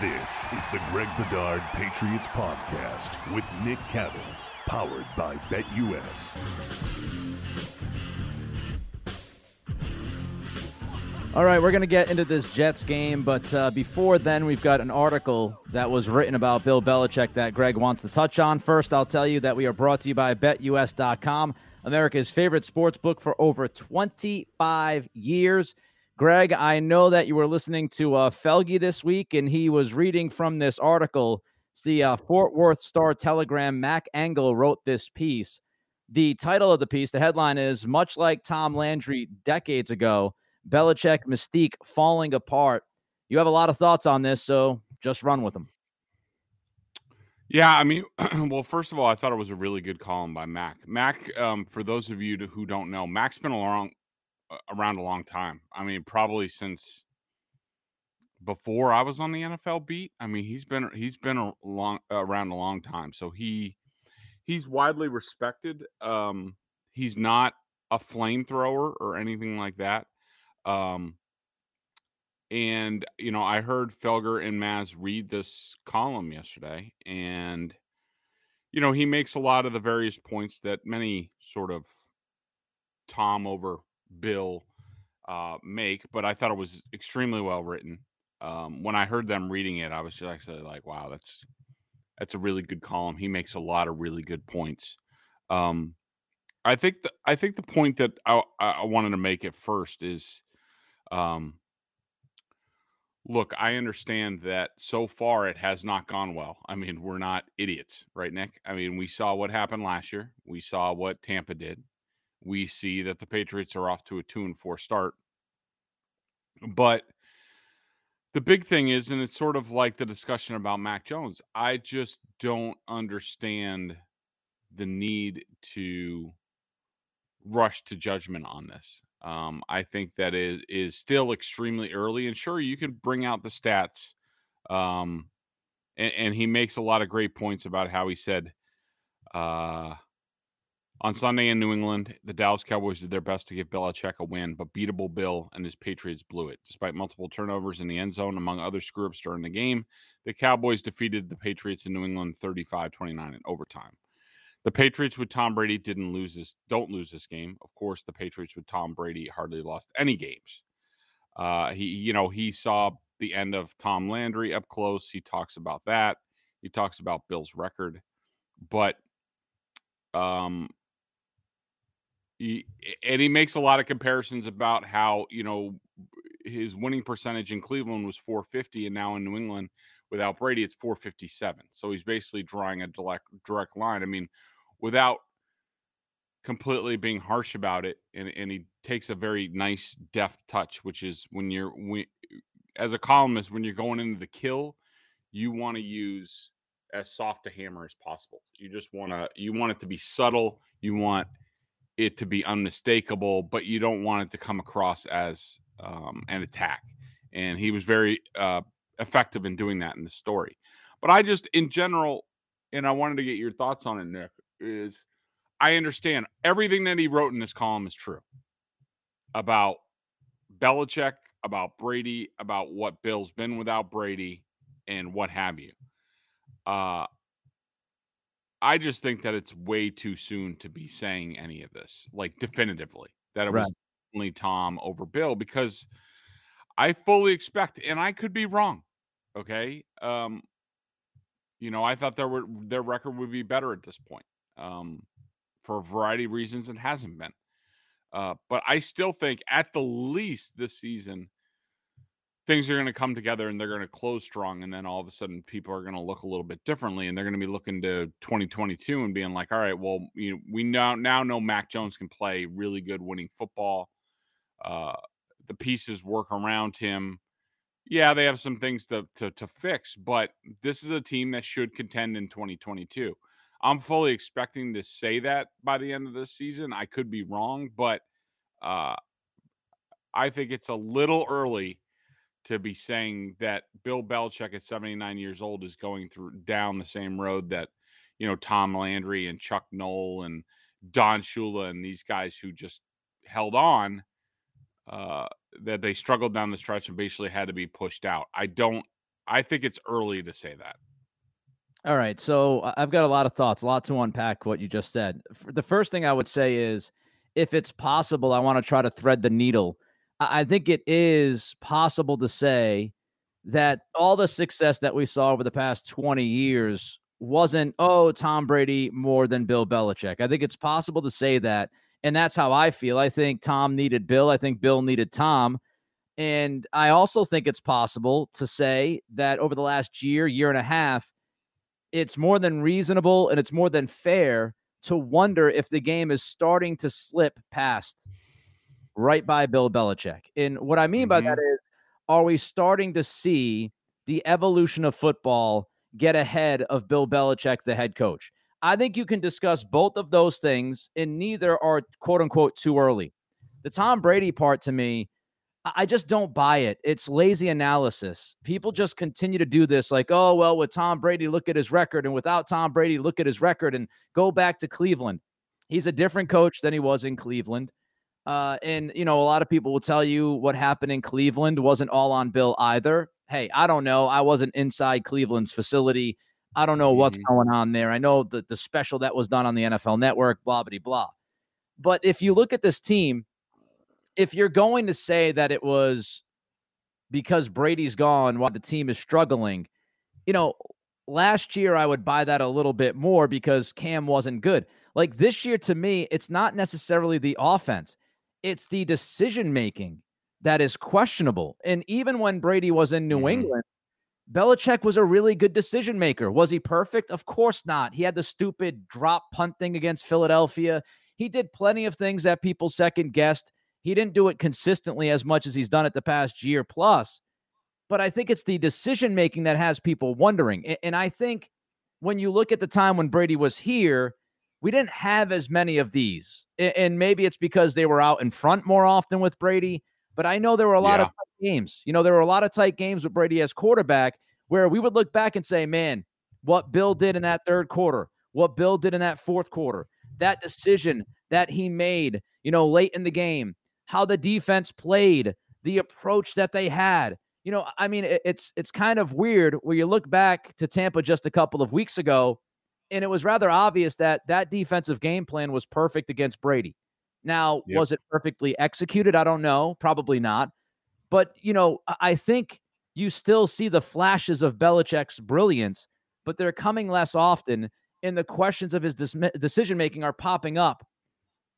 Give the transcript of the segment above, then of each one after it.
This is the Greg Bedard Patriots Podcast with Nick Cattles, powered by BetUS. All right, we're going to get into this Jets game, but uh, before then, we've got an article that was written about Bill Belichick that Greg wants to touch on. First, I'll tell you that we are brought to you by BetUS.com, America's favorite sports book for over 25 years. Greg, I know that you were listening to uh, Felger this week, and he was reading from this article. See, uh, Fort Worth Star Telegram, Mac Engel wrote this piece. The title of the piece, the headline is Much like Tom Landry decades ago, Belichick mystique falling apart. You have a lot of thoughts on this, so just run with them. Yeah, I mean, well, first of all, I thought it was a really good column by Mac. Mac, um, for those of you who don't know, Mac's been around around a long time. I mean, probably since before I was on the NFL beat. I mean, he's been he's been a long around a long time, so he he's widely respected. Um, he's not a flamethrower or anything like that. Um, and you know, I heard Felger and Maz read this column yesterday, and you know, he makes a lot of the various points that many sort of Tom over Bill uh, make, but I thought it was extremely well written. Um, when I heard them reading it, I was just actually like, "Wow, that's that's a really good column." He makes a lot of really good points. Um, I think the, I think the point that I, I wanted to make at first is um, look, I understand that so far it has not gone well. I mean, we're not idiots, right, Nick? I mean, we saw what happened last year. We saw what Tampa did. We see that the Patriots are off to a two and four start. But the big thing is, and it's sort of like the discussion about Mac Jones, I just don't understand the need to rush to judgment on this. Um, I think that it is still extremely early, and sure, you can bring out the stats. Um, and, and he makes a lot of great points about how he said, uh, on Sunday in New England, the Dallas Cowboys did their best to give Belichick a win, but beatable Bill and his Patriots blew it. Despite multiple turnovers in the end zone, among other screw ups during the game, the Cowboys defeated the Patriots in New England 35 29 in overtime. The Patriots with Tom Brady didn't lose this, don't lose this game. Of course, the Patriots with Tom Brady hardly lost any games. Uh, he, you know, he saw the end of Tom Landry up close. He talks about that. He talks about Bill's record, but um, and he makes a lot of comparisons about how you know his winning percentage in Cleveland was 450, and now in New England without Brady it's 457. So he's basically drawing a direct direct line. I mean, without completely being harsh about it and, and he takes a very nice deft touch which is when you're when, as a columnist when you're going into the kill you want to use as soft a hammer as possible you just want to you want it to be subtle you want it to be unmistakable but you don't want it to come across as um, an attack and he was very uh, effective in doing that in the story but i just in general and i wanted to get your thoughts on it nick is I understand everything that he wrote in this column is true about Belichick, about Brady, about what Bill's been without Brady, and what have you. Uh, I just think that it's way too soon to be saying any of this, like definitively, that it right. was only Tom over Bill, because I fully expect, and I could be wrong. Okay. Um, you know, I thought their their record would be better at this point. Um, for a variety of reasons, it hasn't been. Uh, but I still think, at the least this season, things are going to come together and they're going to close strong. And then all of a sudden, people are going to look a little bit differently, and they're going to be looking to 2022 and being like, "All right, well, you know, we now now know Mac Jones can play really good winning football. Uh, the pieces work around him." Yeah, they have some things to, to to fix, but this is a team that should contend in 2022. I'm fully expecting to say that by the end of this season. I could be wrong, but uh, I think it's a little early to be saying that Bill Belichick at 79 years old is going through down the same road that you know Tom Landry and Chuck Noll and Don Shula and these guys who just held on uh, that they struggled down the stretch and basically had to be pushed out. I don't I think it's early to say that. All right. So I've got a lot of thoughts, a lot to unpack what you just said. The first thing I would say is if it's possible, I want to try to thread the needle. I think it is possible to say that all the success that we saw over the past 20 years wasn't, oh, Tom Brady more than Bill Belichick. I think it's possible to say that. And that's how I feel. I think Tom needed Bill. I think Bill needed Tom. And I also think it's possible to say that over the last year, year and a half, it's more than reasonable and it's more than fair to wonder if the game is starting to slip past right by Bill Belichick. And what I mean mm-hmm. by that mm-hmm. are we starting to see the evolution of football get ahead of Bill Belichick, the head coach. I think you can discuss both of those things, and neither are quote unquote too early. The Tom Brady part to me, I just don't buy it. It's lazy analysis. People just continue to do this like, oh, well, with Tom Brady, look at his record. And without Tom Brady, look at his record and go back to Cleveland. He's a different coach than he was in Cleveland. Uh, and, you know, a lot of people will tell you what happened in Cleveland wasn't all on Bill either hey, I don't know. I wasn't inside Cleveland's facility. I don't know what's mm-hmm. going on there. I know that the special that was done on the NFL network, blah, blah, blah. But if you look at this team, if you're going to say that it was because Brady's gone while the team is struggling, you know, last year I would buy that a little bit more because Cam wasn't good. Like this year, to me, it's not necessarily the offense, it's the decision making that is questionable. And even when Brady was in New mm-hmm. England, Belichick was a really good decision maker. Was he perfect? Of course not. He had the stupid drop punt thing against Philadelphia. He did plenty of things that people second guessed. He didn't do it consistently as much as he's done it the past year plus. But I think it's the decision making that has people wondering. And I think when you look at the time when Brady was here, we didn't have as many of these. And maybe it's because they were out in front more often with Brady. But I know there were a lot yeah. of games. You know, there were a lot of tight games with Brady as quarterback where we would look back and say, man, what Bill did in that third quarter, what Bill did in that fourth quarter, that decision that he made, you know, late in the game, how the defense played, the approach that they had. You know, I mean, it's it's kind of weird where you look back to Tampa just a couple of weeks ago, and it was rather obvious that that defensive game plan was perfect against Brady. Now, yep. was it perfectly executed? I don't know. Probably not. But, you know, I think you still see the flashes of Belichick's brilliance, but they're coming less often. And the questions of his dis- decision making are popping up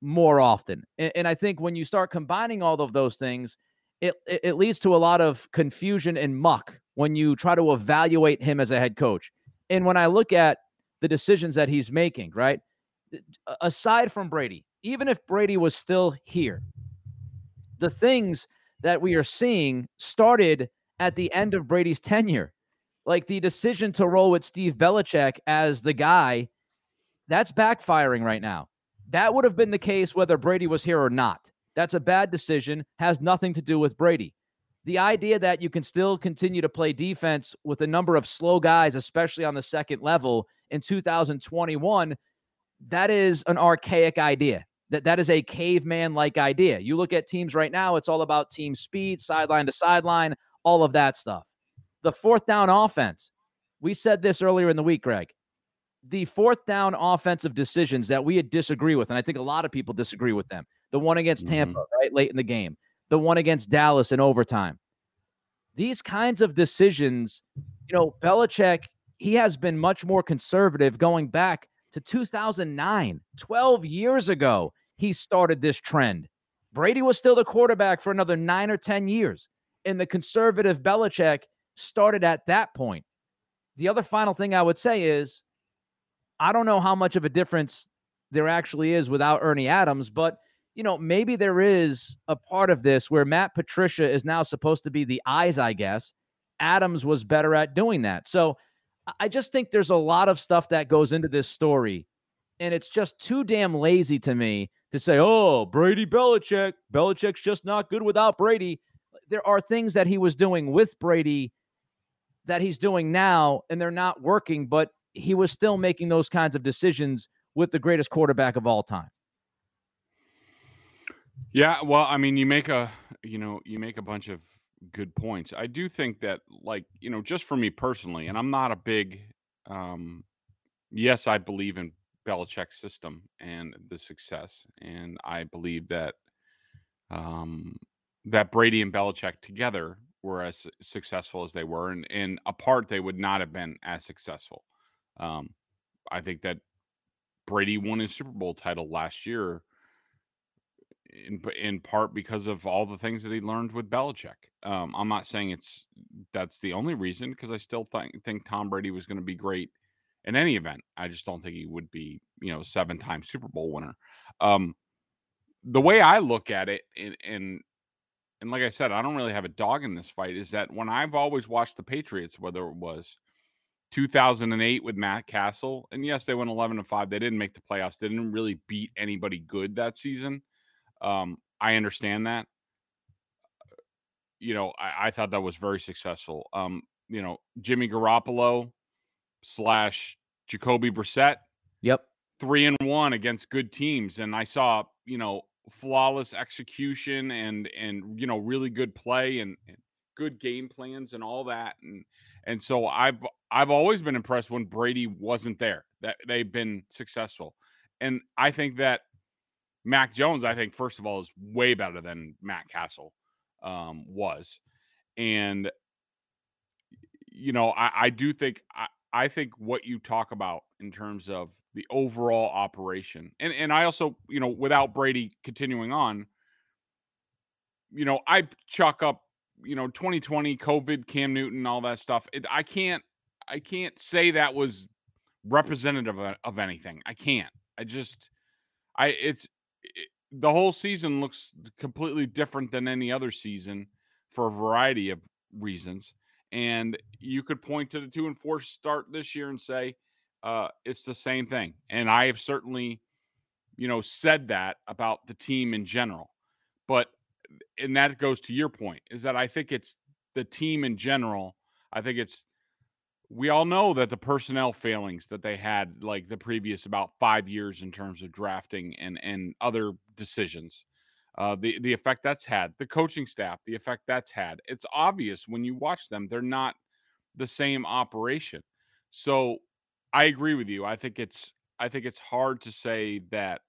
more often. And, and, I think when you start combining all of those things, it, it, it leads to a lot of confusion and muck when you try to evaluate him as a head coach. And when I look at the decisions that he's making, right? Aside from Brady, even if Brady was still here, the things that we are seeing started at the end of Brady's tenure. Like the decision to roll with Steve Belichick as the guy, that's backfiring right now. That would have been the case whether Brady was here or not. That's a bad decision, has nothing to do with Brady. The idea that you can still continue to play defense with a number of slow guys, especially on the second level in 2021, that is an archaic idea. That that is a caveman like idea. You look at teams right now, it's all about team speed, sideline to sideline, all of that stuff. The fourth down offense. We said this earlier in the week, Greg. The fourth down offensive decisions that we disagree with, and I think a lot of people disagree with them. The one against mm-hmm. Tampa, right, late in the game, the one against Dallas in overtime. These kinds of decisions, you know, Belichick, he has been much more conservative going back to 2009, 12 years ago, he started this trend. Brady was still the quarterback for another nine or 10 years. And the conservative Belichick started at that point. The other final thing I would say is I don't know how much of a difference there actually is without Ernie Adams, but you know, maybe there is a part of this where Matt Patricia is now supposed to be the eyes, I guess. Adams was better at doing that. So I just think there's a lot of stuff that goes into this story, and it's just too damn lazy to me to say, "Oh, Brady Belichick, Belichick's just not good without Brady." There are things that he was doing with Brady that he's doing now, and they're not working, but he was still making those kinds of decisions with the greatest quarterback of all time. Yeah, well, I mean, you make a you know you make a bunch of good points. I do think that, like, you know, just for me personally, and I'm not a big, um, yes, I believe in Belichick's system and the success, and I believe that, um, that Brady and Belichick together were as successful as they were, and, and apart they would not have been as successful. Um, I think that Brady won his Super Bowl title last year in in part because of all the things that he learned with Belichick. Um, I'm not saying it's that's the only reason because I still think think Tom Brady was going to be great in any event. I just don't think he would be, you know, seven time Super Bowl winner. Um, the way I look at it, and, and and like I said, I don't really have a dog in this fight. Is that when I've always watched the Patriots, whether it was 2008 with Matt Cassel, and yes, they went 11 and five. They didn't make the playoffs. They didn't really beat anybody good that season. Um, I understand that. You know, I, I thought that was very successful. Um, you know, Jimmy Garoppolo slash Jacoby Brissett. Yep. Three and one against good teams. And I saw, you know, flawless execution and and you know, really good play and, and good game plans and all that. And and so I've I've always been impressed when Brady wasn't there. That they've been successful. And I think that Mac Jones, I think, first of all, is way better than Matt Cassel um, was. And, you know, I, I do think, I, I think what you talk about in terms of the overall operation, and, and I also, you know, without Brady continuing on, you know, I chalk up, you know, 2020, COVID, Cam Newton, all that stuff. It, I can't, I can't say that was representative of, of anything. I can't. I just, I, it's, the whole season looks completely different than any other season for a variety of reasons. And you could point to the two and four start this year and say uh, it's the same thing. And I have certainly, you know, said that about the team in general. But and that goes to your point is that I think it's the team in general. I think it's we all know that the personnel failings that they had like the previous about five years in terms of drafting and and other decisions uh, the the effect that's had the coaching staff the effect that's had it's obvious when you watch them they're not the same operation. So i agree with you i think it's i think it's hard to say that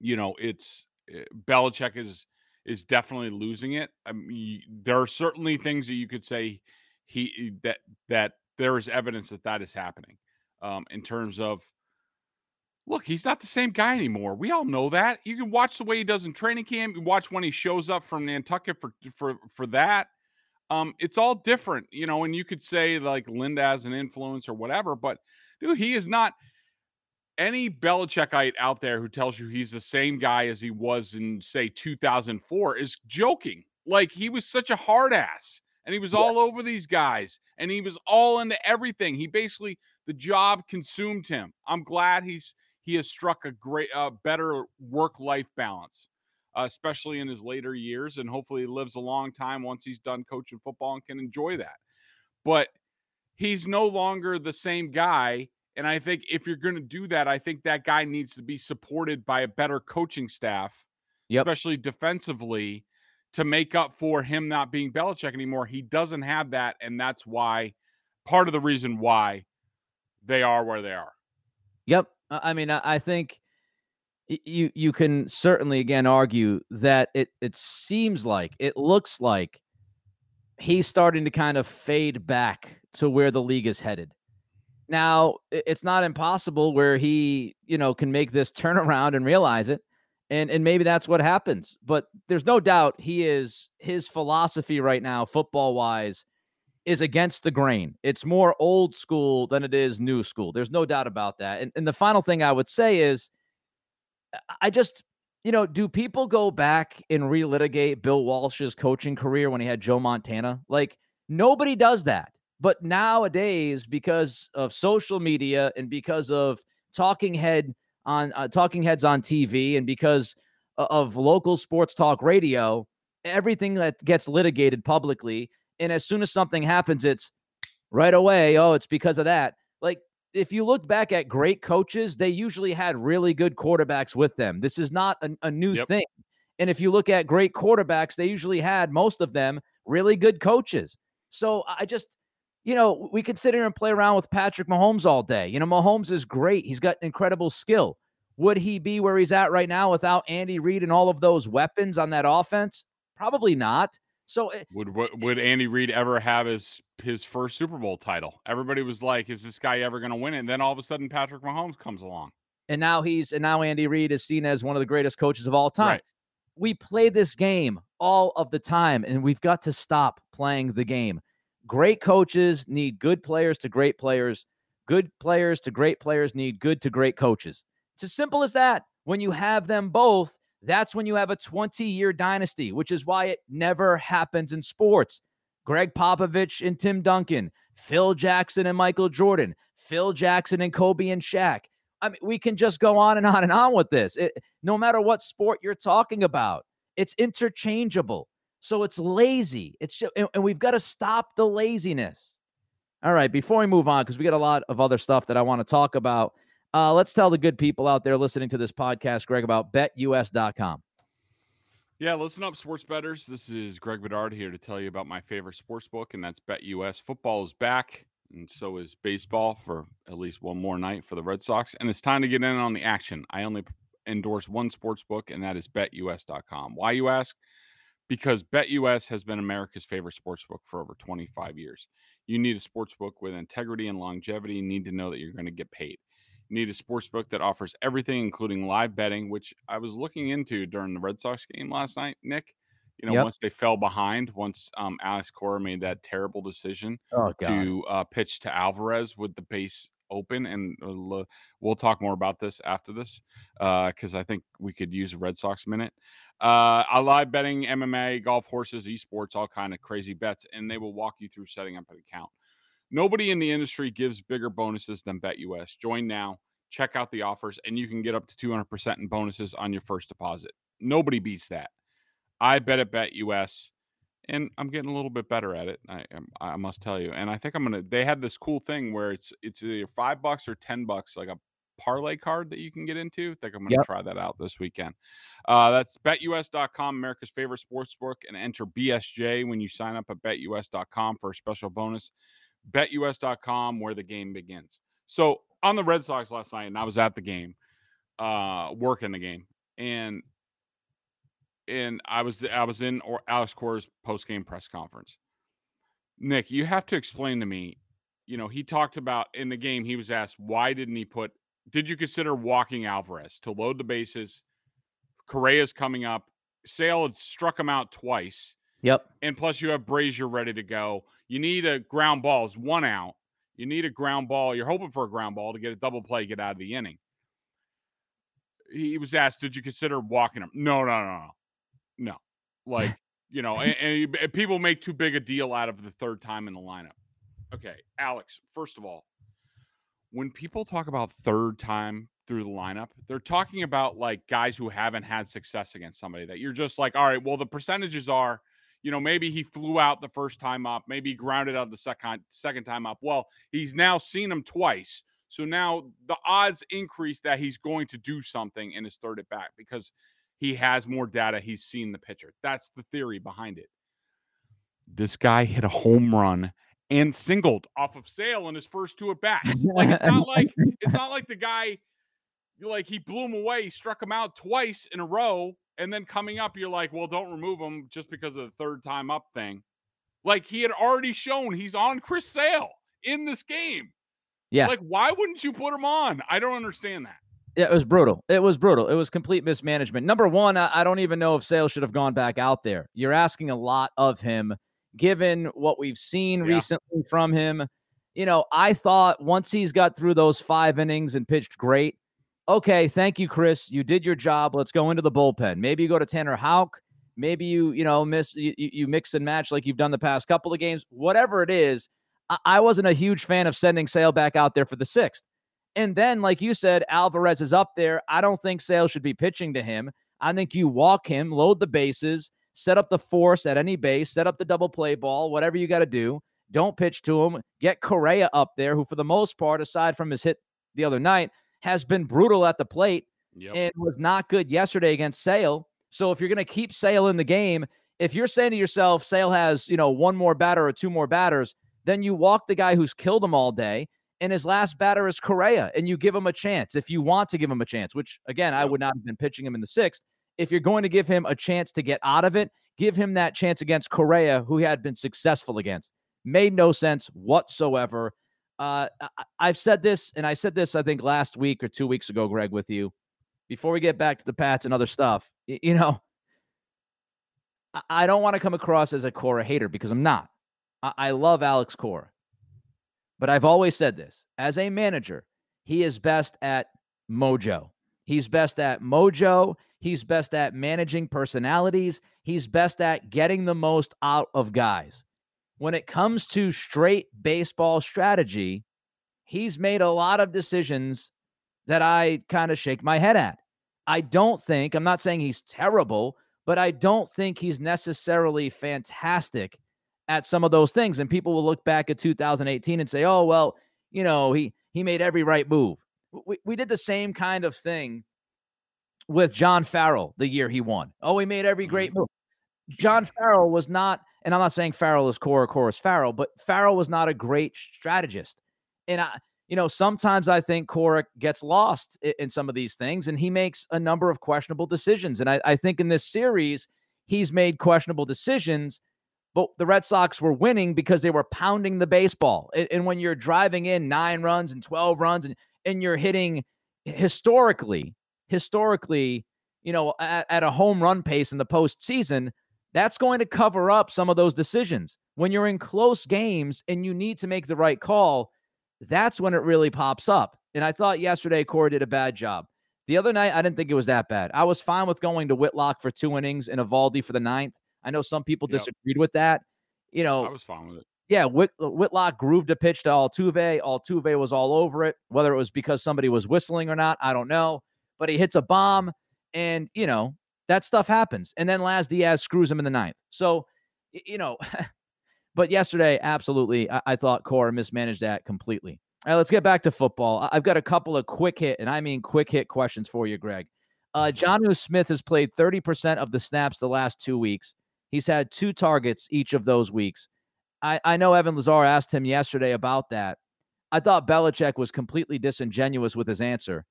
you know it's uh, Belichick is is definitely losing it I mean, there are certainly things that you could say he that that there is evidence that that is happening um, in terms of look he's not the same guy anymore. We all know that. You can watch the way he does in training camp. You watch when he shows up from nantucket for for for that. Um, it's all different you know and you could say like linda has an influence or whatever but dude he is not any Belichickite out there who tells you he's the same guy as he was in say 2004 is joking. Like he was such a hard ass and he was yeah. all over these guys and he was all into everything. He basically the job consumed him. I'm glad he's he has struck a great uh, better work life balance, uh, especially in his later years, and hopefully he lives a long time once he's done coaching football and can enjoy that. But he's no longer the same guy. And I think if you're going to do that, I think that guy needs to be supported by a better coaching staff, yep. especially defensively, to make up for him not being Belichick anymore. He doesn't have that, and that's why part of the reason why they are where they are. Yep. Uh, I mean, I think you you can certainly again argue that it it seems like it looks like he's starting to kind of fade back to where the league is headed. Now, it's not impossible where he, you know, can make this turnaround and realize it and and maybe that's what happens. But there's no doubt he is his philosophy right now, football wise, is against the grain. It's more old school than it is new school. There's no doubt about that. And and the final thing I would say is, I just you know, do people go back and relitigate Bill Walsh's coaching career when he had Joe Montana? Like nobody does that. But nowadays, because of social media and because of talking head on uh, talking heads on TV and because of local sports talk radio, everything that gets litigated publicly. And as soon as something happens, it's right away. Oh, it's because of that. Like if you look back at great coaches, they usually had really good quarterbacks with them. This is not a, a new yep. thing. And if you look at great quarterbacks, they usually had most of them really good coaches. So I just, you know, we could sit here and play around with Patrick Mahomes all day. You know, Mahomes is great. He's got incredible skill. Would he be where he's at right now without Andy Reid and all of those weapons on that offense? Probably not. So eh, would would Andy Reid ever have his his first Super Bowl title? Everybody was like, "Is this guy ever going to win it?" And then all of a sudden, Patrick Mahomes comes along, and now he's and now Andy Reid is seen as one of the greatest coaches of all time. Right. We play this game all of the time, and we've got to stop playing the game. Great coaches need good players to great players. Good players to great players need good to great coaches. It's as simple as that. When you have them both, that's when you have a 20 year dynasty, which is why it never happens in sports. Gregg Popovich and Tim Duncan, Phil Jackson and Michael Jordan, Phil Jackson and Kobe and Shaq. I mean, we can just go on and on and on with this. It, no matter what sport you're talking about, it's interchangeable. So it's lazy. It's just, and, and we've got to stop the laziness. All right, before we move on, because we got a lot of other stuff that I want to talk about. Uh, let's tell the good people out there listening to this podcast, Greg, about betus.com. Yeah, listen up, sports betters. This is Greg Bedard here to tell you about my favorite sports book, and that's BetUS. Football is back, and so is baseball for at least one more night for the Red Sox. And it's time to get in on the action. I only endorse one sports book, and that is betus.com. Why, you ask? Because BetUS has been America's favorite sports book for over 25 years. You need a sports book with integrity and longevity. You need to know that you're going to get paid You need a sports book that offers everything, including live betting, which I was looking into during the Red Sox game last night, Nick. You know, yep. once they fell behind, once um, Alex Cora made that terrible decision oh, to uh, pitch to Alvarez with the base open, and uh, we'll talk more about this after this because uh, I think we could use a Red Sox minute. Uh, I live betting MMA, golf, horses, esports, all kind of crazy bets, and they will walk you through setting up an account. Nobody in the industry gives bigger bonuses than BetUS. Join now, check out the offers, and you can get up to 200% in bonuses on your first deposit. Nobody beats that. I bet at BetUS, and I'm getting a little bit better at it. I, I must tell you. And I think I'm gonna. They had this cool thing where it's it's either five bucks or ten bucks, like a parlay card that you can get into. I think I'm gonna yep. try that out this weekend. Uh, that's betus.com, America's favorite sports book, and enter BSJ when you sign up at betus.com for a special bonus betus.com where the game begins. So on the Red Sox last night, and I was at the game, uh, working the game, and and I was I was in or Alex Cora's post game press conference. Nick, you have to explain to me. You know, he talked about in the game. He was asked why didn't he put? Did you consider walking Alvarez to load the bases? Correa's coming up. Sale had struck him out twice. Yep. And plus, you have Brasier ready to go. You need a ground ball. It's one out. You need a ground ball. You're hoping for a ground ball to get a double play, get out of the inning. He was asked, "Did you consider walking him?" No, no, no, no, no. Like you know, and, and people make too big a deal out of the third time in the lineup. Okay, Alex. First of all, when people talk about third time through the lineup, they're talking about like guys who haven't had success against somebody that you're just like, all right, well, the percentages are you know, maybe he flew out the first time up, maybe grounded out the second second time up. Well, he's now seen him twice. So now the odds increase that he's going to do something in his third at bat because he has more data. He's seen the pitcher. That's the theory behind it. This guy hit a home run and singled off of Sale in his first two at bats. Like it's not like it's not like the guy like he blew him away, struck him out twice in a row and then coming up, you're like, well, don't remove him just because of the third time up thing. Like he had already shown he's on Chris Sale in this game. Yeah. Like, why wouldn't you put him on? I don't understand that. Yeah, it was brutal. It was brutal. It was complete mismanagement. Number one, I, I don't even know if Sale should have gone back out there. You're asking a lot of him, given what we've seen yeah. recently from him. You know, I thought once he's got through those five innings and pitched great, okay, thank you, Chris. You did your job. Let's go into the bullpen. Maybe you go to Tanner Houck. Maybe you, you know, miss you, you mix and match like you've done the past couple of games. Whatever it is, I, I wasn't a huge fan of sending Sale back out there for the sixth. And then, like you said, Alvarez is up there. I don't think Sale should be pitching to him. I think you walk him, load the bases, set up the force at any base, set up the double play ball, whatever you got to do. Don't pitch to him. Get Correa up there, who, for the most part, aside from his hit the other night, has been brutal at the plate yep. and was not good yesterday against Sale. So if you're going to keep Sale in the game, if you're saying to yourself, Sale has, you know, one more batter or two more batters, then you walk the guy who's killed him all day. And his last batter is Correa, and you give him a chance if you want to give him a chance, which again, I would not have been pitching him in the sixth. If you're going to give him a chance to get out of it, give him that chance against Correa, who he had been successful against. Made no sense whatsoever. Uh, I, have said this, and I said this, I think, last week or two weeks ago, Greg, with you. Before we get back to the Pats and other stuff, you know, I don't want to come across as a Cora hater because I'm not. I love Alex Cora. But I've always said this as a manager, he is best at mojo. He's best at mojo. He's best at managing personalities. He's best at getting the most out of guys. When it comes to straight baseball strategy, he's made a lot of decisions that I kind of shake my head at. I don't think, I'm not saying he's terrible, but I don't think he's necessarily fantastic at some of those things. And people will look back at 2018 and say, oh, well, you know, he he made every right move. We, we did the same kind of thing with John Farrell the year he won. Oh, he made every great mm-hmm. move. John Farrell was not, and I'm not saying Farrell is Cora, Cora is Farrell, but Farrell was not a great strategist. And I, you know, sometimes I think Cora gets lost in, in, some of these things, and he makes a number of questionable decisions. And I, I think in this series, he's made questionable decisions, but the Red Sox were winning because they were pounding the baseball. And, and when you're driving in nine runs and 12 runs and, and you're hitting historically, historically, you know, at, at a home run pace in the postseason, that's going to cover up some of those decisions. When you're in close games and you need to make the right call, that's when it really pops up. And I thought yesterday Cora did a bad job. The other night, I didn't think it was that bad. I was fine with going to Whitlock for two innings and Eovaldi for the ninth. I know some people yep. disagreed with that. You know, I was fine with it. Yeah, Whit- uh, Whitlock grooved a pitch to Altuve. Altuve was all over it. Whether it was because somebody was whistling or not, I don't know. But he hits a bomb, and you know that stuff happens. And then Laz Diaz screws him in the ninth. So, you know, but yesterday, absolutely, I, I thought Cora mismanaged that completely. All right, let's get back to football. I've got a couple of quick hit, and I mean quick hit questions for you, Greg. Uh, Jonnu Smith has played 30% of the snaps the last two weeks. He's had two targets each of those weeks. I, I know Evan Lazar asked him yesterday about that. I thought Belichick was completely disingenuous with his answer.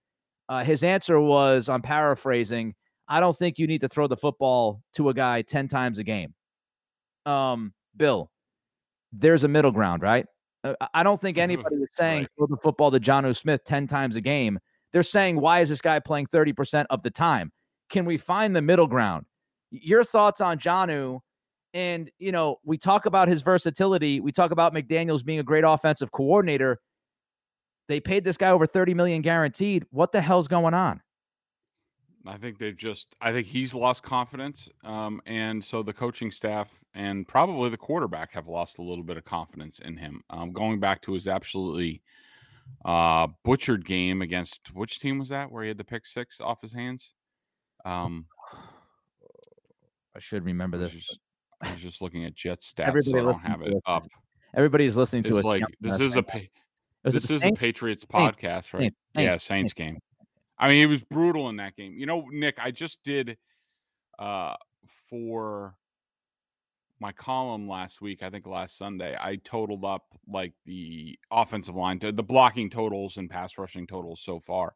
Uh, his answer was, I'm paraphrasing, I don't think you need to throw the football to a guy 10 times a game. Um, Bill, there's a middle ground, right? Uh, I don't think anybody is saying right. throw the football to Jonnu Smith 10 times a game. They're saying, why is this guy playing 30% of the time? Can we find the middle ground? Your thoughts on Jonnu? And, you know, we talk about his versatility. We talk about McDaniels being a great offensive coordinator. They paid this guy over 30 million guaranteed. What the hell's going on? I think they've just, I think he's lost confidence. Um, and so the coaching staff and probably the quarterback have lost a little bit of confidence in him. Um, going back to his absolutely uh, butchered game against which team was that where he had the pick six off his hands? Um, I should remember I this. Just, I was just looking at Jet stats, Everybody so I don't have it up. Everybody's listening to it's it. Like this is a this is a Patriots podcast, right? Saints. Yeah, Saints, Saints game. I mean, it was brutal in that game. You know, Nick, I just did uh for my column last week, I think last Sunday, I totaled up like the offensive line, to the blocking totals and pass rushing totals so far.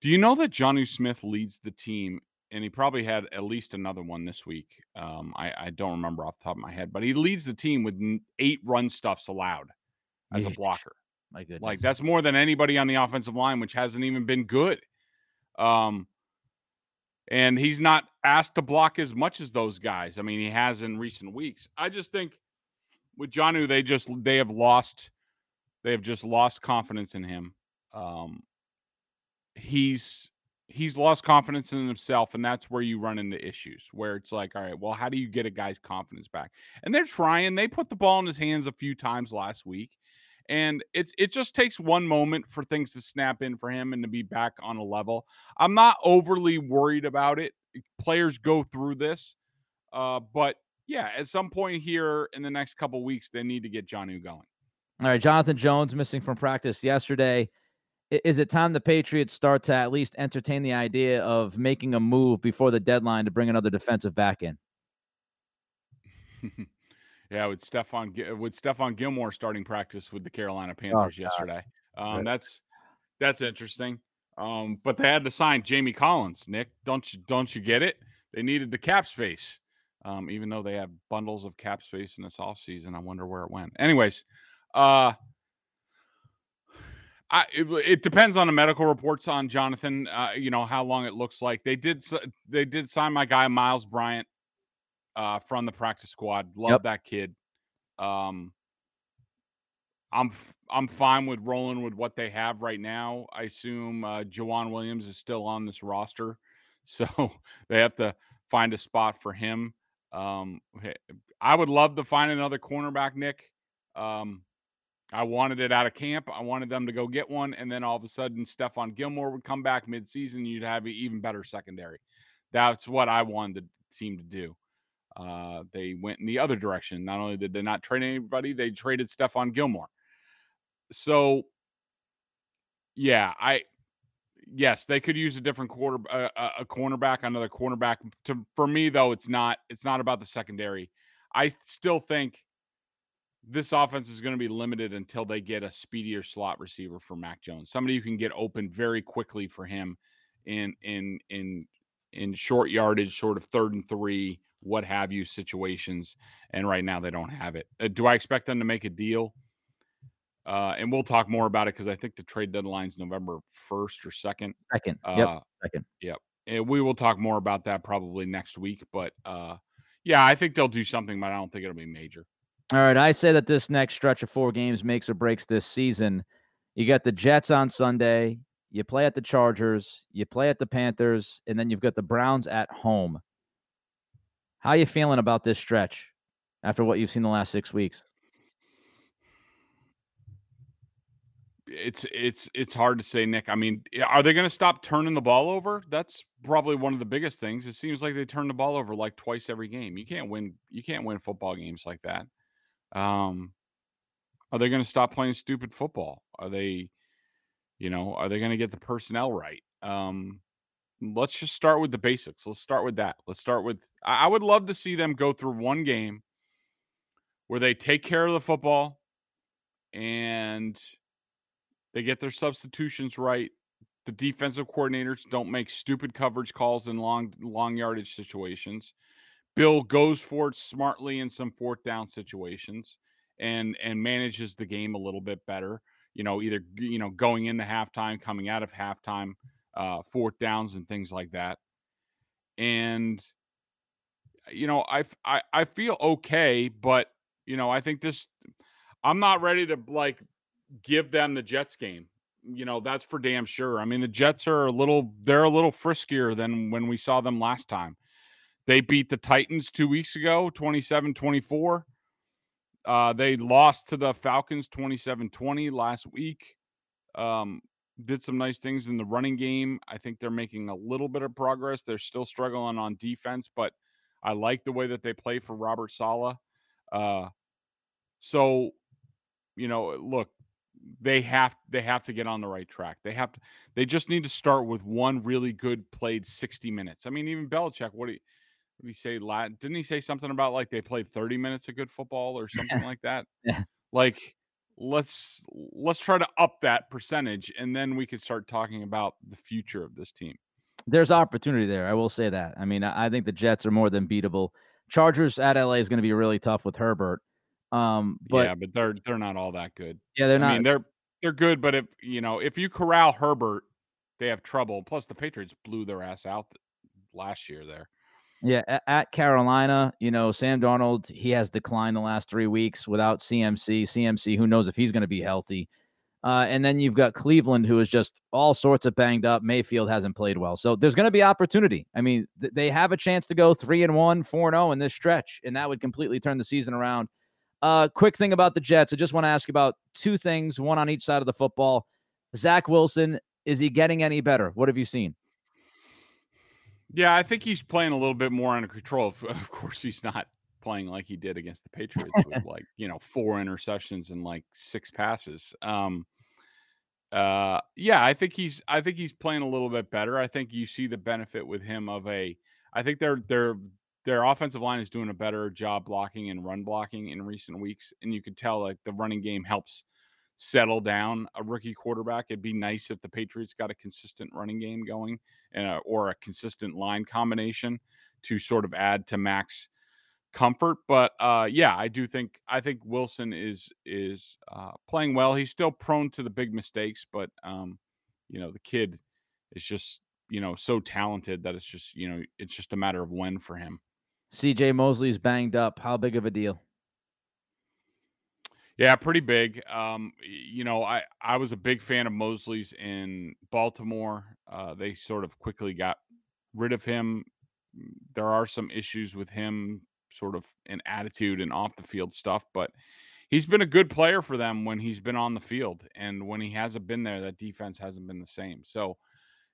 Do you know that Jonnu Smith leads the team and he probably had at least another one this week. Um, I, I, don't remember off the top of my head, but he leads the team with eight run stuffs allowed as a blocker. My goodness. Like that's more than anybody on the offensive line, which hasn't even been good. Um, and he's not asked to block as much as those guys. I mean, he has in recent weeks. I just think with Jonnu, they just they have lost, they have just lost confidence in him. Um, he's he's lost confidence in himself and that's where you run into issues where it's like all right well how do you get a guy's confidence back and they're trying they put the ball in his hands a few times last week and it's it just takes one moment for things to snap in for him and to be back on a level. I'm not overly worried about it players go through this uh, but yeah at some point here in the next couple weeks they need to get Jonnu going. All right jonathan jones missing from practice yesterday. Is it time the Patriots start to at least entertain the idea of making a move before the deadline to bring another defensive back in? yeah, with Stephon with Stephon Gilmore starting practice with the Carolina oh, Panthers oh, yesterday. Um, right. That's that's interesting. Um, but they had to sign Jamie Collins. Nick, don't you don't you get it? They needed the cap space. Um, even though they have bundles of cap space in this offseason, I wonder where it went. Anyways, uh, I, it, it, depends on the medical reports on Jonathan. Uh, you know how long it looks like they did. They did sign my guy Myles Bryant uh, from the practice squad. Love yep. that kid. Um, I'm I'm fine with rolling with what they have right now. I assume uh, Joejuan Williams is still on this roster, so they have to find a spot for him. Um, I would love to find another cornerback, Nick. Um, I wanted it out of camp. I wanted them to go get one, and then all of a sudden, Stephon Gilmore would come back midseason. You'd have an even better secondary. That's what I wanted the team to do. Uh, they went in the other direction. Not only did they not trade anybody, they traded Stephon Gilmore. So, yeah, I yes, they could use a different quarter uh, a cornerback, another cornerback. To for me though, it's not it's not about the secondary. I still think this offense is going to be limited until they get a speedier slot receiver for Mac Jones. Somebody who can get open very quickly for him in in in in short yardage, sort of third and three, what have you situations. And right now they don't have it. Uh, do I expect them to make a deal? Uh, and we'll talk more about it because I think the trade deadline's November first or second. Second. Uh, yep. Second. Yep. And we will talk more about that probably next week. But uh, yeah, I think they'll do something, but I don't think it'll be major. All right. I say that this next stretch of four games makes or breaks this season. You got the Jets on Sunday. You play at the Chargers. You play at the Panthers, and then you've got the Browns at home. How you feeling about this stretch after what you've seen the last six weeks? it's it's it's hard to say, Nick. I mean, are they going to stop turning the ball over? That's probably one of the biggest things. It seems like they turn the ball over like twice every game. You can't win. You can't win football games like that. Um, are they going to stop playing stupid football? Are they, you know, are they going to get the personnel right? Um, let's just start with the basics. Let's start with that. Let's start with. I would love to see them go through one game where they take care of the football and they get their substitutions right. The defensive coordinators don't make stupid coverage calls in long long yardage situations. Bill goes for it smartly in some fourth down situations and and manages the game a little bit better. You know, either you know going into halftime, coming out of halftime, uh, fourth downs and things like that. And you know, I I I feel okay, but you know, I think this. I'm not ready to like give them the Jets game. You know, that's for damn sure. I mean, the Jets are a little they're a little friskier than when we saw them last time. They beat the Titans 2 weeks ago, 27-24. Uh, they lost to the Falcons 27-20 last week. Um, did some nice things in the running game. I think they're making a little bit of progress. They're still struggling on defense, but I like the way that they play for Robert Saleh. Uh, so, you know, look, they have they have to get on the right track. They have to they just need to start with one really good played 60 minutes. I mean, even Belichick, what do you, what did he say? Didn't he say something about like they played 30 minutes of good football or something like that? Yeah. Like let's let's try to up that percentage and then we can start talking about the future of this team. There's opportunity there. I will say that. I mean, I think the Jets are more than beatable. Chargers at LA is going to be really tough with Herbert. Um, but yeah, but they're they're not all that good. Yeah, they're not. I mean, they're they're good, but if you know if you corral Herbert, they have trouble. Plus, the Patriots blew their ass out last year there. Yeah, at Carolina, you know, Sam Darnold, he has declined the last three weeks without CMC. CMC, who knows if he's going to be healthy. Uh, and then you've got Cleveland, who is just all sorts of banged up. Mayfield hasn't played well, so there's going to be opportunity. I mean, th- they have a chance to go three and one, four and zero oh in this stretch, and that would completely turn the season around. Uh, quick thing about the Jets. I just want to ask about two things, one on each side of the football. Zach Wilson, is he getting any better? What have you seen? Yeah, I think he's playing a little bit more under control. Of course, he's not playing like he did against the Patriots with like, you know, four interceptions and like six passes. Um, Uh, yeah, I think he's I think he's playing a little bit better. I think you see the benefit with him of a. I think their their their offensive line is doing a better job blocking and run blocking in recent weeks, and you could tell like the running game helps settle down a rookie quarterback. It'd be nice if the Patriots got a consistent running game going and a, or a consistent line combination to sort of add to Mac's comfort. But uh, yeah, I do think I think Wilson is is uh, playing well. He's still prone to the big mistakes, but um, you know the kid is just you know so talented that it's just you know it's just a matter of when for him. C.J. Mosley's banged up. How big of a deal? Yeah, pretty big. Um, you know, I I was a big fan of Mosley's in Baltimore. Uh, they sort of quickly got rid of him. There are some issues with him, sort of in attitude and off the field stuff, but he's been a good player for them when he's been on the field, and when he hasn't been there, that defense hasn't been the same. So,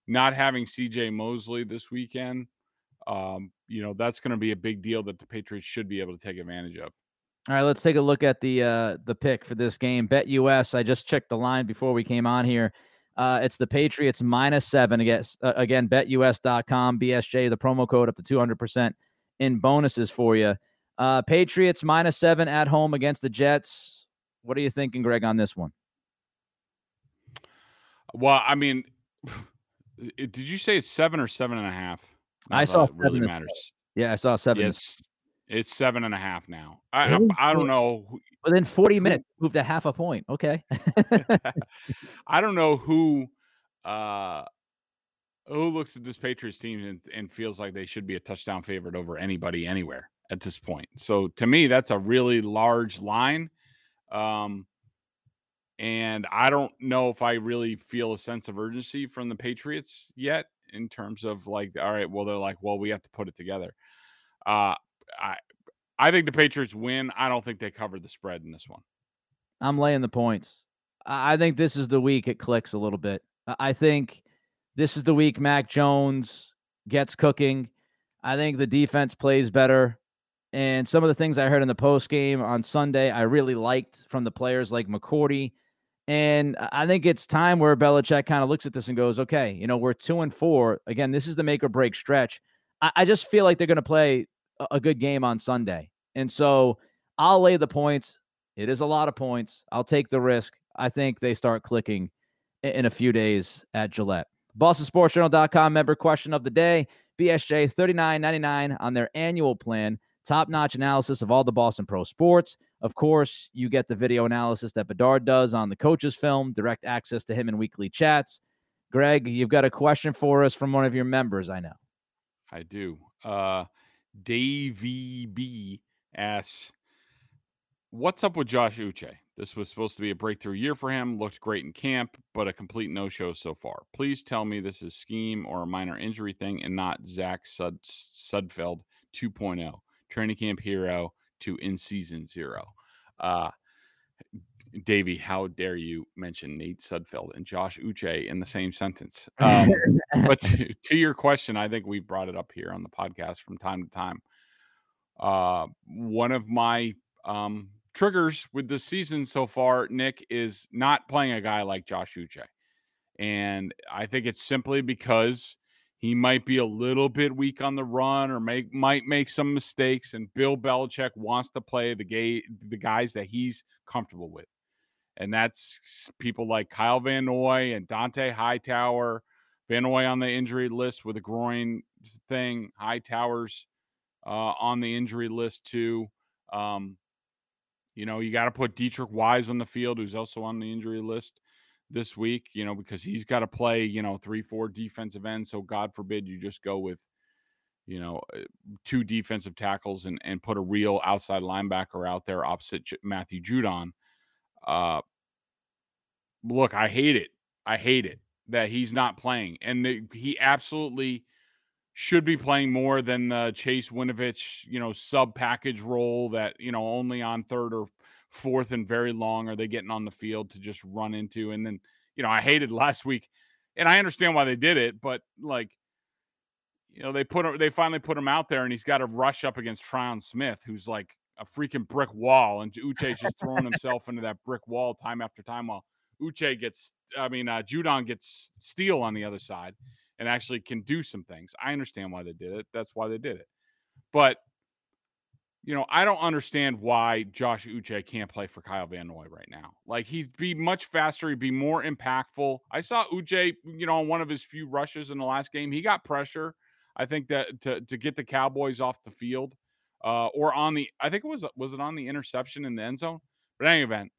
not having C.J. Mosley this weekend, um, you know, that's going to be a big deal that the Patriots should be able to take advantage of. All right, let's take a look at the uh, the pick for this game. BetUS. I just checked the line before we came on here. Uh, it's the Patriots minus seven against uh, again betus.com BSJ the promo code up to 200% in bonuses for you. Uh, Patriots minus seven at home against the Jets. What are you thinking, Greg, on this one? Well, I mean, did you say it's seven or seven and a half? I saw it really matters. Yeah, I saw seven. It's it's seven and a half now. I I, I don't know. Within forty minutes, moved a half a point. Okay. I don't know who uh who looks at this Patriots team and, and feels like they should be a touchdown favorite over anybody anywhere at this point. So to me, that's a really large line. Um, and I don't know if I really feel a sense of urgency from the Patriots yet in terms of like, all right, well, they're like, well, we have to put it together. Uh, I I think the Patriots win. I don't think they covered the spread in this one. I'm laying the points. I think this is the week it clicks a little bit. I think this is the week Mac Jones gets cooking. I think the defense plays better. And some of the things I heard in the post game on Sunday, I really liked from the players like McCourty. And I think it's time where Belichick kind of looks at this and goes, okay, you know, we're two and four. Again, this is the make or break stretch. I, I just feel like they're going to play a good game on Sunday. And so I'll lay the points. It is a lot of points. I'll take the risk. I think they start clicking in a few days at Gillette. BostonSportsJournal.com member question of the day BSJ $39.99 on their annual plan. Top notch analysis of all the Boston Pro sports. Of course, you get the video analysis that Bedard does on the coach's film, direct access to him in weekly chats. Greg, you've got a question for us from one of your members, I know. I do. Uh, Davey B asks, What's up with Josh Uche? This was supposed to be a breakthrough year for him. Looked great in camp, but a complete no show so far. Please tell me this is scheme or a minor injury thing and not Zach Sud- Sudfeld 2.0, training camp hero to in season zero. Uh, Davey, how dare you mention Nate Sudfeld and Josh Uche in the same sentence? Um, but to, to, your question, I think we brought it up here on the podcast from time to time. Uh, one of my um, triggers with this season so far, Nick, is not playing a guy like Josh Uche. And I think it's simply because he might be a little bit weak on the run or make might make some mistakes. And Bill Belichick wants to play the gay the guys that he's comfortable with and that's people like Kyle Van Noy and Dont'a Hightower. Van Noy on the injury list with a groin thing. Hightower's uh, on the injury list too. Um, you know, you got to put Deatrich Wise on the field, who's also on the injury list this week. You know, because he's got to play. You know, three, four defensive ends. So God forbid you just go with you know, uh, two defensive tackles and, and put a real outside linebacker out there opposite Matthew Judon. Uh, look, I hate it. I hate it that he's not playing, and the, he absolutely should be playing more than the Chase Winovich, you know, sub package role that you know only on third or fourth and very long are they getting on the field to just run into. And then you know, I hated last week, and I understand why they did it, but like. You know, they put they finally put him out there, and he's got to rush up against Tyron Smith, who's like a freaking brick wall, and Uche's just throwing himself into that brick wall time after time while Uche gets, I mean, uh, Judon gets steel on the other side and actually can do some things. I understand why they did it. That's why they did it. But you know, I don't understand why Josh Uche can't play for Kyle Van Noy right now. Like he'd be much faster, he'd be more impactful. I saw Uche, you know, on one of his few rushes in the last game, he got pressure. I think that to to get the Cowboys off the field, uh, or on the, I think it was was it on the interception in the end zone. But any event,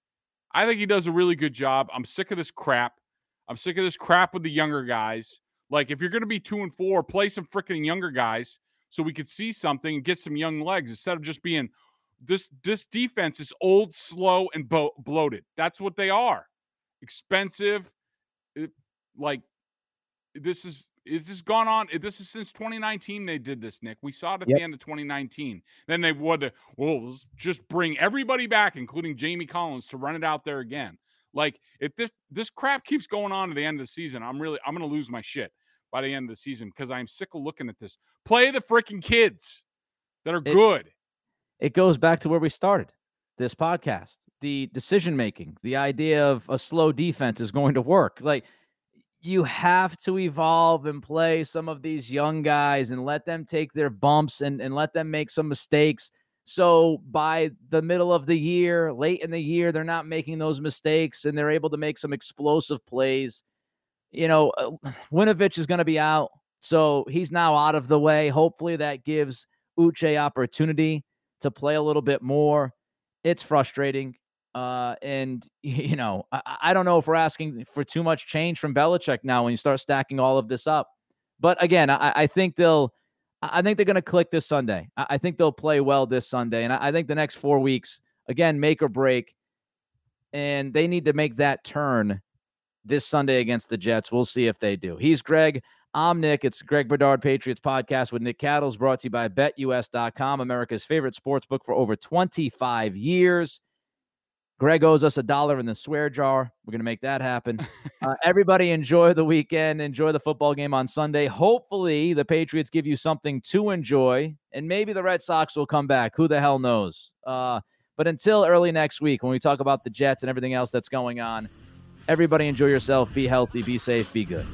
I think he does a really good job. I'm sick of this crap. I'm sick of this crap with the younger guys. Like if you're going to be two and four, play some freaking younger guys so we could see something and get some young legs instead of just being this this defense is old, slow, and bo- bloated. That's what they are. Expensive, it, like this is is this gone on? Eh, this is since 2019 they did this, Nick. We saw it at yep. the end of 2019. Then they would uh, well just bring everybody back, including Jamie Collins, to run it out there again. Like if this this crap keeps going on to the end of the season, I'm really I'm gonna lose my shit by the end of the season because I'm sick of looking at this. Play the freaking kids that are it, good. It goes back to where we started this podcast. The decision making, the idea of a slow defense is going to work. Like you have to evolve and play some of these young guys and let them take their bumps and, and let them make some mistakes. So by the middle of the year, late in the year, they're not making those mistakes and they're able to make some explosive plays you know, uh, Winovich is going to be out. So he's now out of the way. Hopefully that gives Uche opportunity to play a little bit more. It's frustrating. Uh, and, you know, I, I don't know if we're asking for too much change from Belichick now when you start stacking all of this up. But again, I, I think they'll. I think they're going to click this Sunday. I think they'll play well this Sunday. And I think the next four weeks, again, make or break. And they need to make that turn this Sunday against the Jets. We'll see if they do. He's Greg. I'm Nick. It's Greg Bedard Patriots podcast with Nick Cattles, brought to you by BetUS.com, America's favorite sports book for over 25 years. Greg owes us a dollar in the swear jar. We're going to make that happen. Uh, everybody enjoy the weekend. Enjoy the football game on Sunday. Hopefully, the Patriots give you something to enjoy, and maybe the Red Sox will come back. Who the hell knows? Uh, but until early next week, when we talk about the Jets and everything else that's going on, Everybody enjoy yourself. Be healthy. Be safe. Be good.